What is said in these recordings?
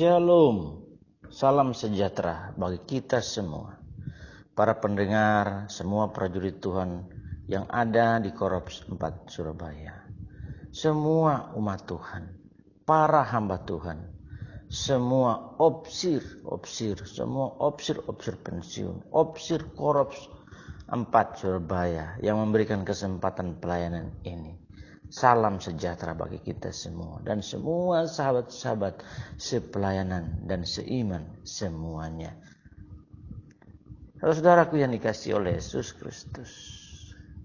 Shalom, salam sejahtera bagi kita semua. Para pendengar, semua prajurit Tuhan yang ada di Korops 4 Surabaya. Semua umat Tuhan, para hamba Tuhan, semua opsir, opsir, semua opsir, opsir pensiun, opsir Korops 4 Surabaya yang memberikan kesempatan pelayanan ini Salam sejahtera bagi kita semua dan semua sahabat-sahabat sepelayanan dan seiman semuanya. Saudaraku yang dikasih oleh Yesus Kristus.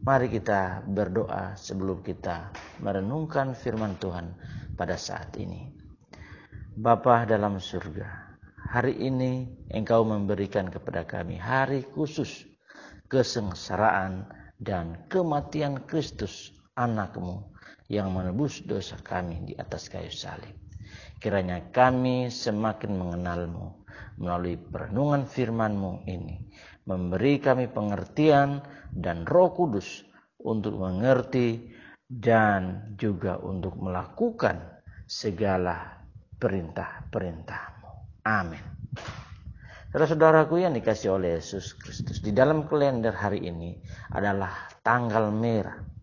Mari kita berdoa sebelum kita merenungkan firman Tuhan pada saat ini. Bapa dalam surga, hari ini Engkau memberikan kepada kami hari khusus kesengsaraan dan kematian Kristus anakmu yang menebus dosa kami di atas kayu salib. Kiranya kami semakin mengenalmu melalui perenungan firmanmu ini. Memberi kami pengertian dan roh kudus untuk mengerti dan juga untuk melakukan segala perintah-perintahmu. Amin. Saudara-saudaraku yang dikasih oleh Yesus Kristus, di dalam kalender hari ini adalah tanggal merah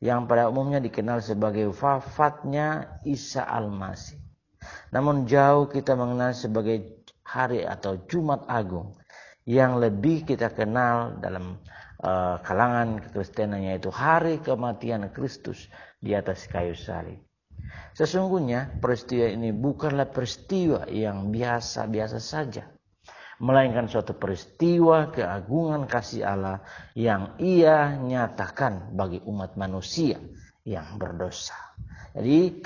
yang pada umumnya dikenal sebagai wafatnya Isa Al-Masih. Namun jauh kita mengenal sebagai hari atau Jumat Agung yang lebih kita kenal dalam uh, kalangan kekristenan yaitu hari kematian Kristus di atas kayu salib. Sesungguhnya peristiwa ini bukanlah peristiwa yang biasa-biasa saja melainkan suatu peristiwa keagungan kasih Allah yang ia nyatakan bagi umat manusia yang berdosa. Jadi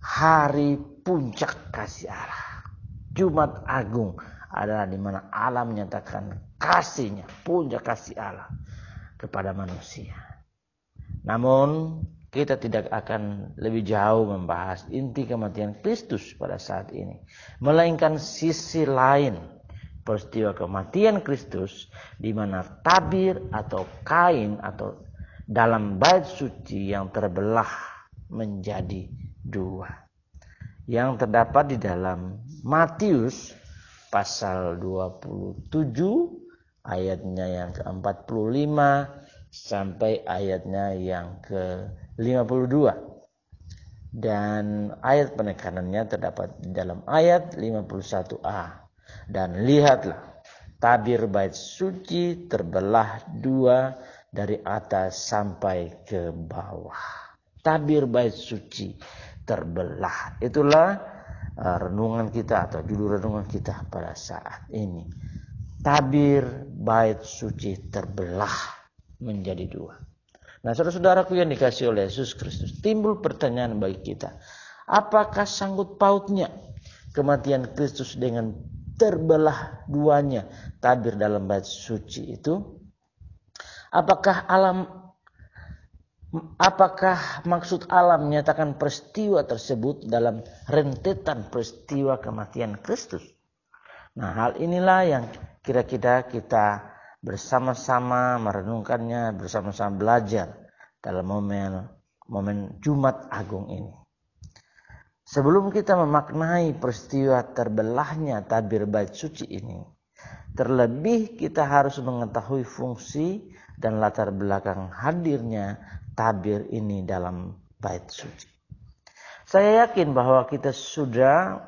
hari puncak kasih Allah, Jumat Agung adalah di mana Allah menyatakan kasihnya, puncak kasih Allah kepada manusia. Namun kita tidak akan lebih jauh membahas inti kematian Kristus pada saat ini, melainkan sisi lain peristiwa kematian Kristus di mana tabir atau kain atau dalam bait suci yang terbelah menjadi dua. Yang terdapat di dalam Matius pasal 27 ayatnya yang ke-45 sampai ayatnya yang ke-52. Dan ayat penekanannya terdapat di dalam ayat 51a. Dan lihatlah, tabir bait suci terbelah dua dari atas sampai ke bawah. Tabir bait suci terbelah. Itulah uh, renungan kita atau judul renungan kita pada saat ini. Tabir bait suci terbelah menjadi dua. Nah, saudara-saudaraku yang dikasih oleh Yesus Kristus, timbul pertanyaan bagi kita. Apakah sanggup pautnya kematian Kristus dengan terbelah duanya. Tabir dalam bait suci itu apakah alam apakah maksud alam menyatakan peristiwa tersebut dalam rentetan peristiwa kematian Kristus? Nah hal inilah yang kira-kira kita bersama-sama merenungkannya bersama-sama belajar dalam momen momen Jumat Agung ini Sebelum kita memaknai peristiwa terbelahnya tabir bait suci ini, terlebih kita harus mengetahui fungsi dan latar belakang hadirnya tabir ini dalam bait suci. Saya yakin bahwa kita sudah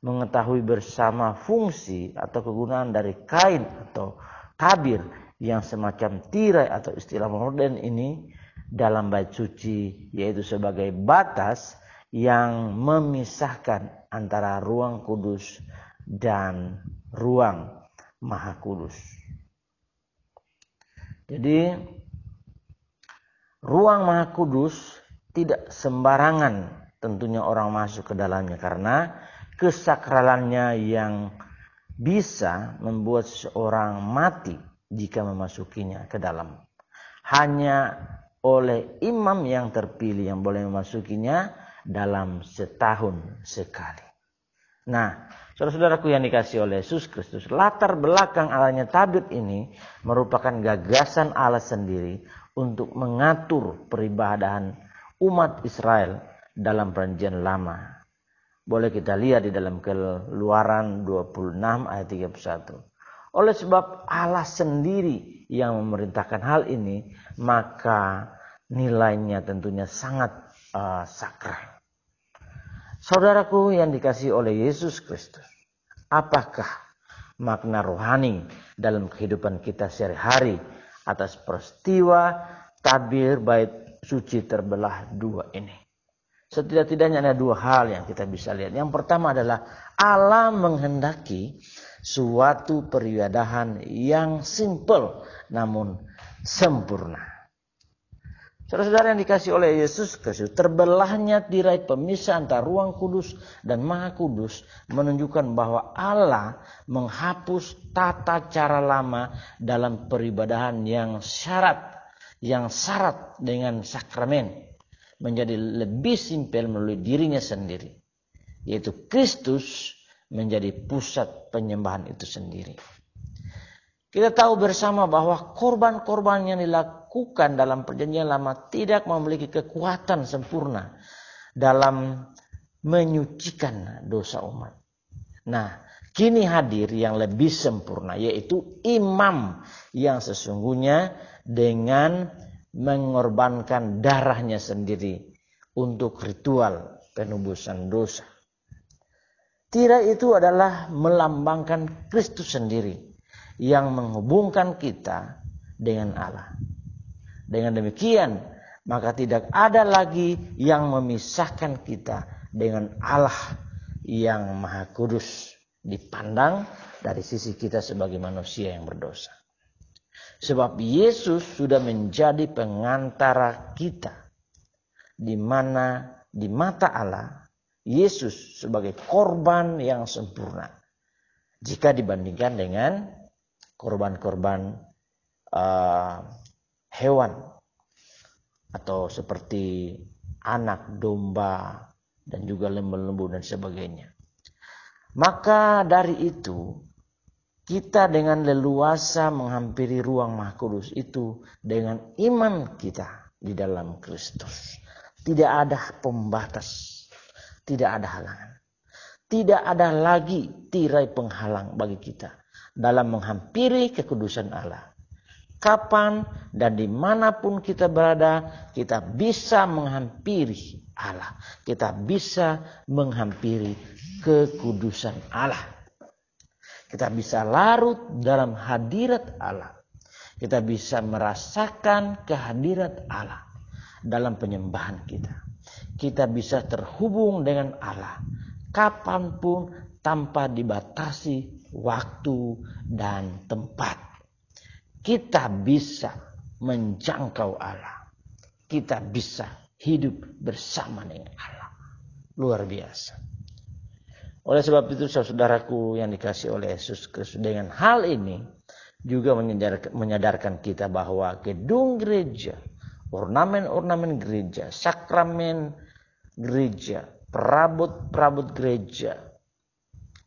mengetahui bersama fungsi atau kegunaan dari kain atau tabir yang semacam tirai atau istilah modern ini dalam bait suci yaitu sebagai batas yang memisahkan antara ruang kudus dan ruang maha kudus. Jadi ruang maha kudus tidak sembarangan tentunya orang masuk ke dalamnya karena kesakralannya yang bisa membuat seorang mati jika memasukinya ke dalam. Hanya oleh imam yang terpilih yang boleh memasukinya dalam setahun sekali. Nah, saudara-saudaraku yang dikasih oleh Yesus Kristus, latar belakang alanya tabir ini merupakan gagasan Allah sendiri untuk mengatur peribadahan umat Israel dalam perjanjian lama. Boleh kita lihat di dalam keluaran 26 ayat 31. Oleh sebab Allah sendiri yang memerintahkan hal ini, maka nilainya tentunya sangat uh, sakral. Saudaraku yang dikasih oleh Yesus Kristus, apakah makna rohani dalam kehidupan kita sehari-hari atas peristiwa tabir bait suci terbelah dua ini? Setidak-tidaknya ada dua hal yang kita bisa lihat. Yang pertama adalah Allah menghendaki suatu peribadahan yang simple namun sempurna. Saudara-saudara yang dikasih oleh Yesus Kristus, terbelahnya tirai pemisah antara ruang kudus dan maha kudus menunjukkan bahwa Allah menghapus tata cara lama dalam peribadahan yang syarat, yang syarat dengan sakramen menjadi lebih simpel melalui dirinya sendiri. Yaitu Kristus menjadi pusat penyembahan itu sendiri. Kita tahu bersama bahwa korban-korban yang dilakukan dalam perjanjian lama tidak memiliki kekuatan sempurna dalam menyucikan dosa umat. Nah, kini hadir yang lebih sempurna yaitu imam yang sesungguhnya dengan mengorbankan darahnya sendiri untuk ritual penubusan dosa. Tirai itu adalah melambangkan Kristus sendiri yang menghubungkan kita dengan Allah. Dengan demikian, maka tidak ada lagi yang memisahkan kita dengan Allah yang Maha Kudus dipandang dari sisi kita sebagai manusia yang berdosa. Sebab Yesus sudah menjadi pengantara kita di mana di mata Allah Yesus sebagai korban yang sempurna jika dibandingkan dengan korban-korban uh, hewan atau seperti anak domba dan juga lembu-lembu dan sebagainya. Maka dari itu kita dengan leluasa menghampiri ruang Maha itu dengan iman kita di dalam Kristus. Tidak ada pembatas, tidak ada halangan. Tidak ada lagi tirai penghalang bagi kita dalam menghampiri kekudusan Allah. Kapan dan di mana pun kita berada, kita bisa menghampiri Allah. Kita bisa menghampiri kekudusan Allah. Kita bisa larut dalam hadirat Allah. Kita bisa merasakan kehadirat Allah dalam penyembahan kita. Kita bisa terhubung dengan Allah kapan pun tanpa dibatasi waktu, dan tempat. Kita bisa menjangkau Allah. Kita bisa hidup bersama dengan Allah. Luar biasa. Oleh sebab itu saudaraku yang dikasih oleh Yesus Kristus dengan hal ini juga menyadarkan kita bahwa gedung gereja, ornamen-ornamen gereja, sakramen gereja, perabot-perabot gereja,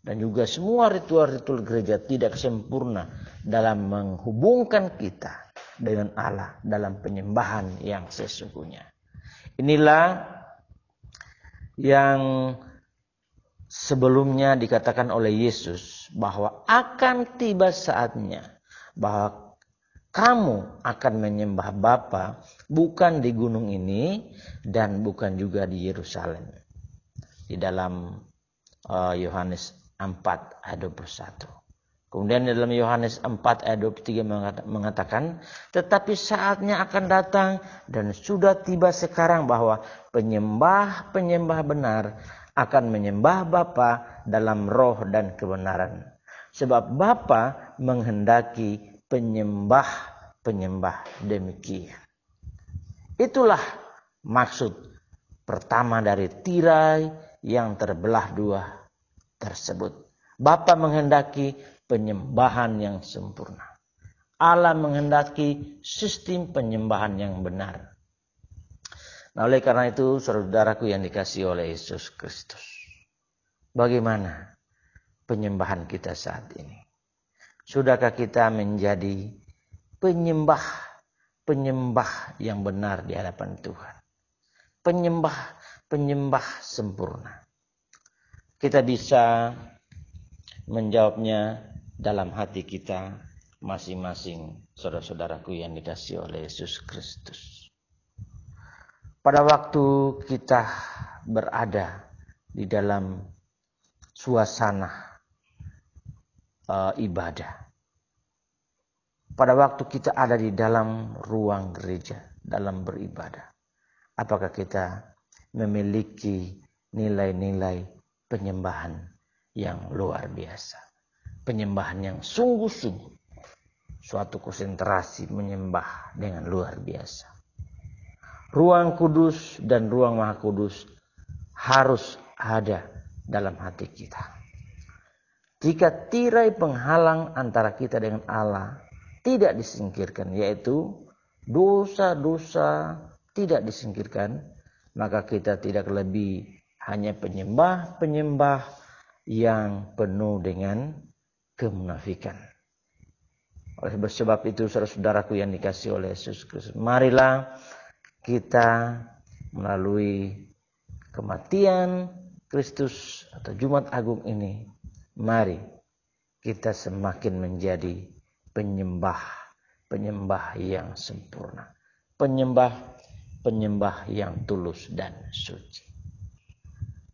dan juga semua ritual-ritual gereja tidak sempurna dalam menghubungkan kita dengan Allah dalam penyembahan yang sesungguhnya. Inilah yang sebelumnya dikatakan oleh Yesus bahwa akan tiba saatnya bahwa kamu akan menyembah Bapa bukan di gunung ini dan bukan juga di Yerusalem. Di dalam uh, Yohanes 4 ayat 21. Kemudian dalam Yohanes 4 ayat 23 mengatakan, tetapi saatnya akan datang dan sudah tiba sekarang bahwa penyembah-penyembah benar akan menyembah Bapa dalam roh dan kebenaran. Sebab Bapa menghendaki penyembah-penyembah demikian. Itulah maksud pertama dari tirai yang terbelah dua tersebut. Bapa menghendaki penyembahan yang sempurna. Allah menghendaki sistem penyembahan yang benar. Nah, oleh karena itu, saudaraku yang dikasih oleh Yesus Kristus, bagaimana penyembahan kita saat ini? Sudahkah kita menjadi penyembah penyembah yang benar di hadapan Tuhan? Penyembah penyembah sempurna. kita bisa menjawabnya dalam hati kita masing-masing saudara-saudaraku yang dikasih oleh Yesus Kristus. Pada waktu kita berada di dalam suasana uh, ibadah. Pada waktu kita ada di dalam ruang gereja, dalam beribadah. Apakah kita memiliki nilai-nilai penyembahan yang luar biasa? Penyembahan yang sungguh-sungguh suatu konsentrasi menyembah dengan luar biasa. Ruang kudus dan ruang maha kudus harus ada dalam hati kita. Jika tirai penghalang antara kita dengan Allah tidak disingkirkan, yaitu dosa-dosa tidak disingkirkan, maka kita tidak lebih hanya penyembah-penyembah yang penuh dengan kemunafikan. Oleh sebab itu saudara-saudaraku yang dikasih oleh Yesus Kristus. Marilah kita melalui kematian Kristus atau Jumat Agung ini. Mari kita semakin menjadi penyembah. Penyembah yang sempurna. Penyembah-penyembah yang tulus dan suci.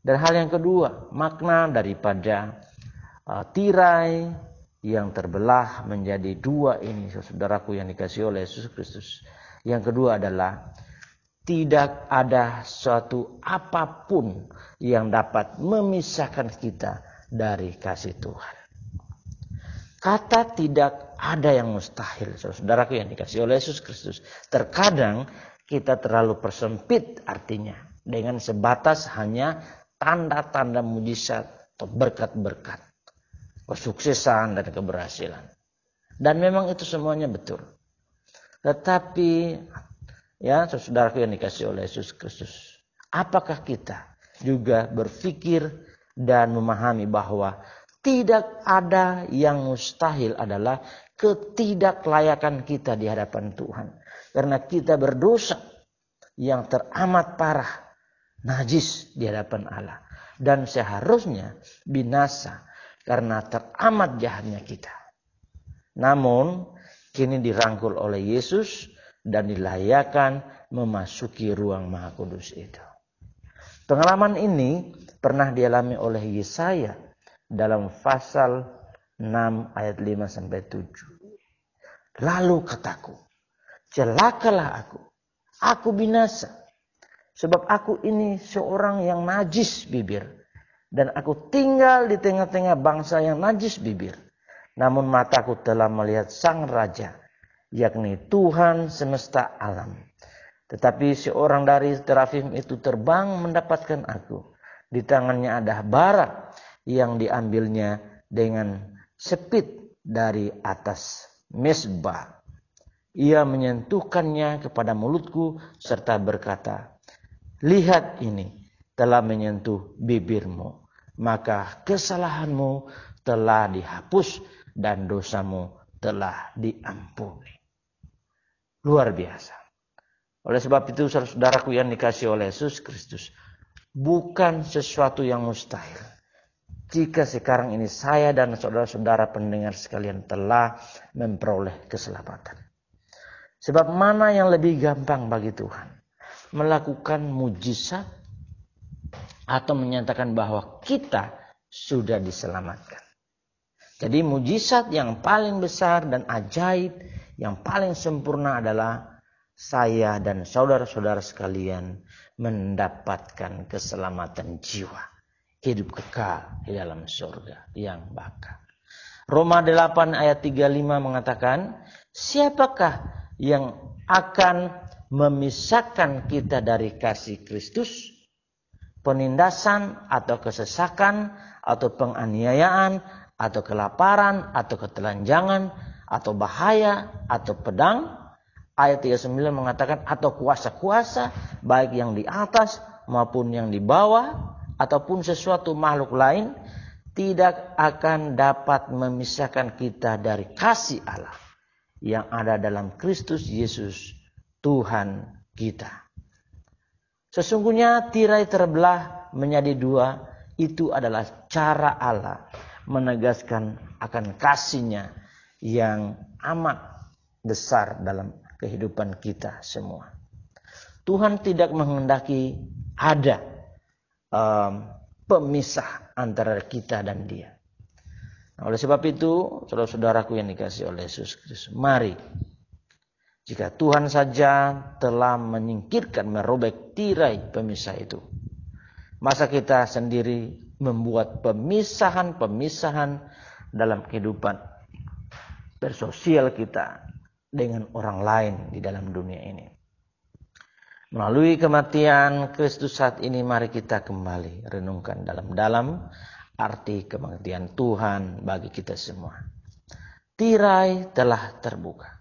Dan hal yang kedua, makna daripada uh, tirai yang terbelah menjadi dua ini saudaraku yang dikasih oleh Yesus Kristus. Yang kedua adalah tidak ada suatu apa pun yang dapat memisahkan kita dari kasih Tuhan. Kata tidak ada yang mustahil, saudaraku yang dikasih oleh Yesus Kristus. Terkadang kita terlalu persempit artinya dengan sebatas hanya tanda-tanda mujizat atau berkat-berkat kesuksesan dan keberhasilan. Dan memang itu semuanya betul. Tetapi ya saudaraku yang dikasih oleh Yesus Kristus, apakah kita juga berpikir dan memahami bahwa tidak ada yang mustahil adalah ketidaklayakan kita di hadapan Tuhan. Karena kita berdosa yang teramat parah, najis di hadapan Allah. Dan seharusnya binasa karena teramat jahatnya kita. Namun kini dirangkul oleh Yesus dan dilayakan memasuki ruang Maha Kudus itu. Pengalaman ini pernah dialami oleh Yesaya dalam pasal 6 ayat 5 sampai 7. Lalu kataku, celakalah aku, aku binasa. Sebab aku ini seorang yang najis bibir dan aku tinggal di tengah-tengah bangsa yang najis bibir. Namun mataku telah melihat sang raja, yakni Tuhan semesta alam. Tetapi seorang dari terafim itu terbang mendapatkan aku. Di tangannya ada bara yang diambilnya dengan sepit dari atas mesbah. Ia menyentuhkannya kepada mulutku serta berkata, Lihat ini telah menyentuh bibirmu maka kesalahanmu telah dihapus dan dosamu telah diampuni. Luar biasa. Oleh sebab itu saudaraku yang dikasih oleh Yesus Kristus. Bukan sesuatu yang mustahil. Jika sekarang ini saya dan saudara-saudara pendengar sekalian telah memperoleh keselamatan. Sebab mana yang lebih gampang bagi Tuhan? Melakukan mujizat atau menyatakan bahwa kita sudah diselamatkan. Jadi mujizat yang paling besar dan ajaib yang paling sempurna adalah saya dan saudara-saudara sekalian mendapatkan keselamatan jiwa. Hidup kekal di dalam surga yang bakal. Roma 8 ayat 35 mengatakan, siapakah yang akan memisahkan kita dari kasih Kristus? penindasan atau kesesakan atau penganiayaan atau kelaparan atau ketelanjangan atau bahaya atau pedang ayat 39 mengatakan atau kuasa-kuasa baik yang di atas maupun yang di bawah ataupun sesuatu makhluk lain tidak akan dapat memisahkan kita dari kasih Allah yang ada dalam Kristus Yesus Tuhan kita. Sesungguhnya tirai terbelah menjadi dua. Itu adalah cara Allah menegaskan akan kasihnya yang amat besar dalam kehidupan kita semua. Tuhan tidak menghendaki ada um, pemisah antara kita dan dia. Nah, oleh sebab itu, saudara-saudaraku yang dikasih oleh Yesus Kristus, mari jika Tuhan saja telah menyingkirkan, merobek tirai pemisah itu. Masa kita sendiri membuat pemisahan-pemisahan dalam kehidupan bersosial kita dengan orang lain di dalam dunia ini. Melalui kematian Kristus saat ini mari kita kembali renungkan dalam-dalam arti kematian Tuhan bagi kita semua. Tirai telah terbuka.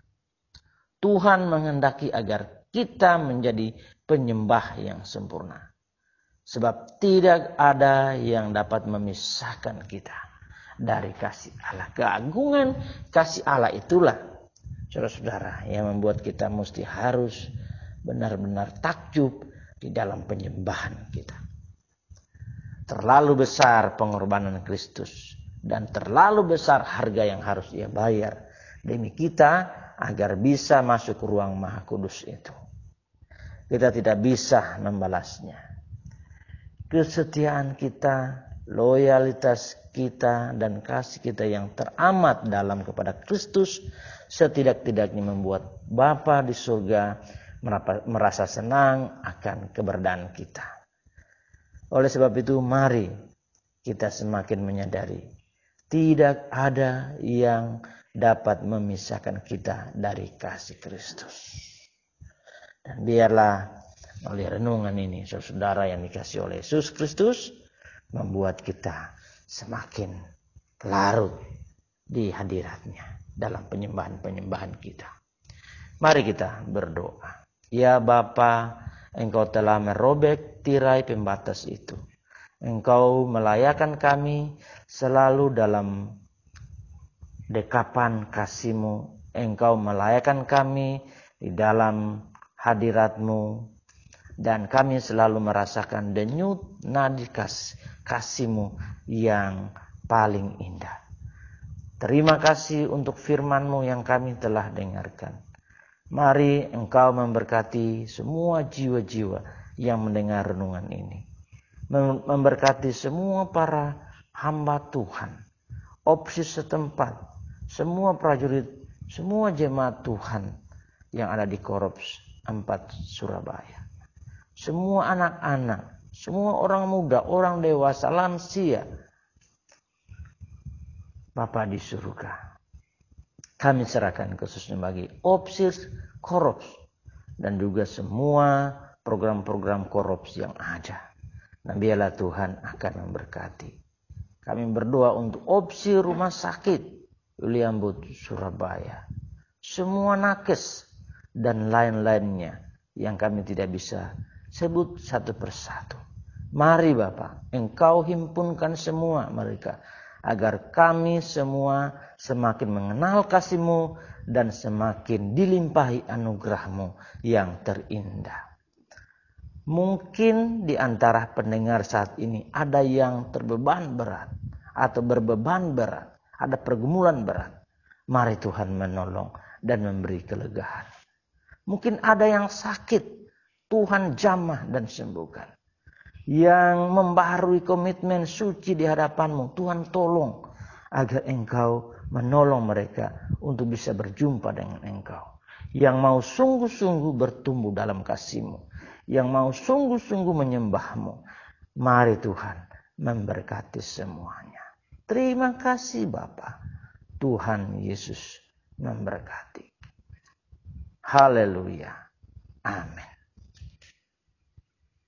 Tuhan menghendaki agar kita menjadi penyembah yang sempurna. Sebab tidak ada yang dapat memisahkan kita dari kasih Allah. Keagungan kasih Allah itulah saudara-saudara yang membuat kita mesti harus benar-benar takjub di dalam penyembahan kita. Terlalu besar pengorbanan Kristus dan terlalu besar harga yang harus ia bayar demi kita agar bisa masuk ruang Maha Kudus itu. Kita tidak bisa membalasnya. Kesetiaan kita, loyalitas kita dan kasih kita yang teramat dalam kepada Kristus setidak-tidaknya membuat Bapa di surga merasa senang akan keberadaan kita. Oleh sebab itu mari kita semakin menyadari tidak ada yang dapat memisahkan kita dari kasih Kristus. Dan biarlah melalui renungan ini saudara yang dikasih oleh Yesus Kristus membuat kita semakin larut di hadiratnya dalam penyembahan-penyembahan kita. Mari kita berdoa. Ya Bapa, Engkau telah merobek tirai pembatas itu. Engkau melayakan kami selalu dalam dekapan kasihmu. Engkau melayakan kami di dalam hadiratmu. Dan kami selalu merasakan denyut nadi kasihmu yang paling indah. Terima kasih untuk firmanmu yang kami telah dengarkan. Mari engkau memberkati semua jiwa-jiwa yang mendengar renungan ini. Memberkati semua para hamba Tuhan. Opsi setempat. Semua prajurit. Semua jemaat Tuhan yang ada di Korops 4 Surabaya. Semua anak-anak. Semua orang muda, orang dewasa, lansia. Bapak di surga kami serahkan khususnya bagi opsis korups dan juga semua program-program korups yang ada. Nah biarlah Tuhan akan memberkati. Kami berdoa untuk opsi rumah sakit William Booth Surabaya. Semua nakes dan lain-lainnya yang kami tidak bisa sebut satu persatu. Mari Bapak, Engkau himpunkan semua mereka agar kami semua semakin mengenal kasihmu dan semakin dilimpahi anugerahmu yang terindah. Mungkin di antara pendengar saat ini ada yang terbeban berat atau berbeban berat, ada pergumulan berat. Mari Tuhan menolong dan memberi kelegaan. Mungkin ada yang sakit, Tuhan jamah dan sembuhkan yang membaharui komitmen suci di hadapanmu. Tuhan tolong agar engkau menolong mereka untuk bisa berjumpa dengan engkau. Yang mau sungguh-sungguh bertumbuh dalam kasihmu. Yang mau sungguh-sungguh menyembahmu. Mari Tuhan memberkati semuanya. Terima kasih Bapa. Tuhan Yesus memberkati. Haleluya. Amin.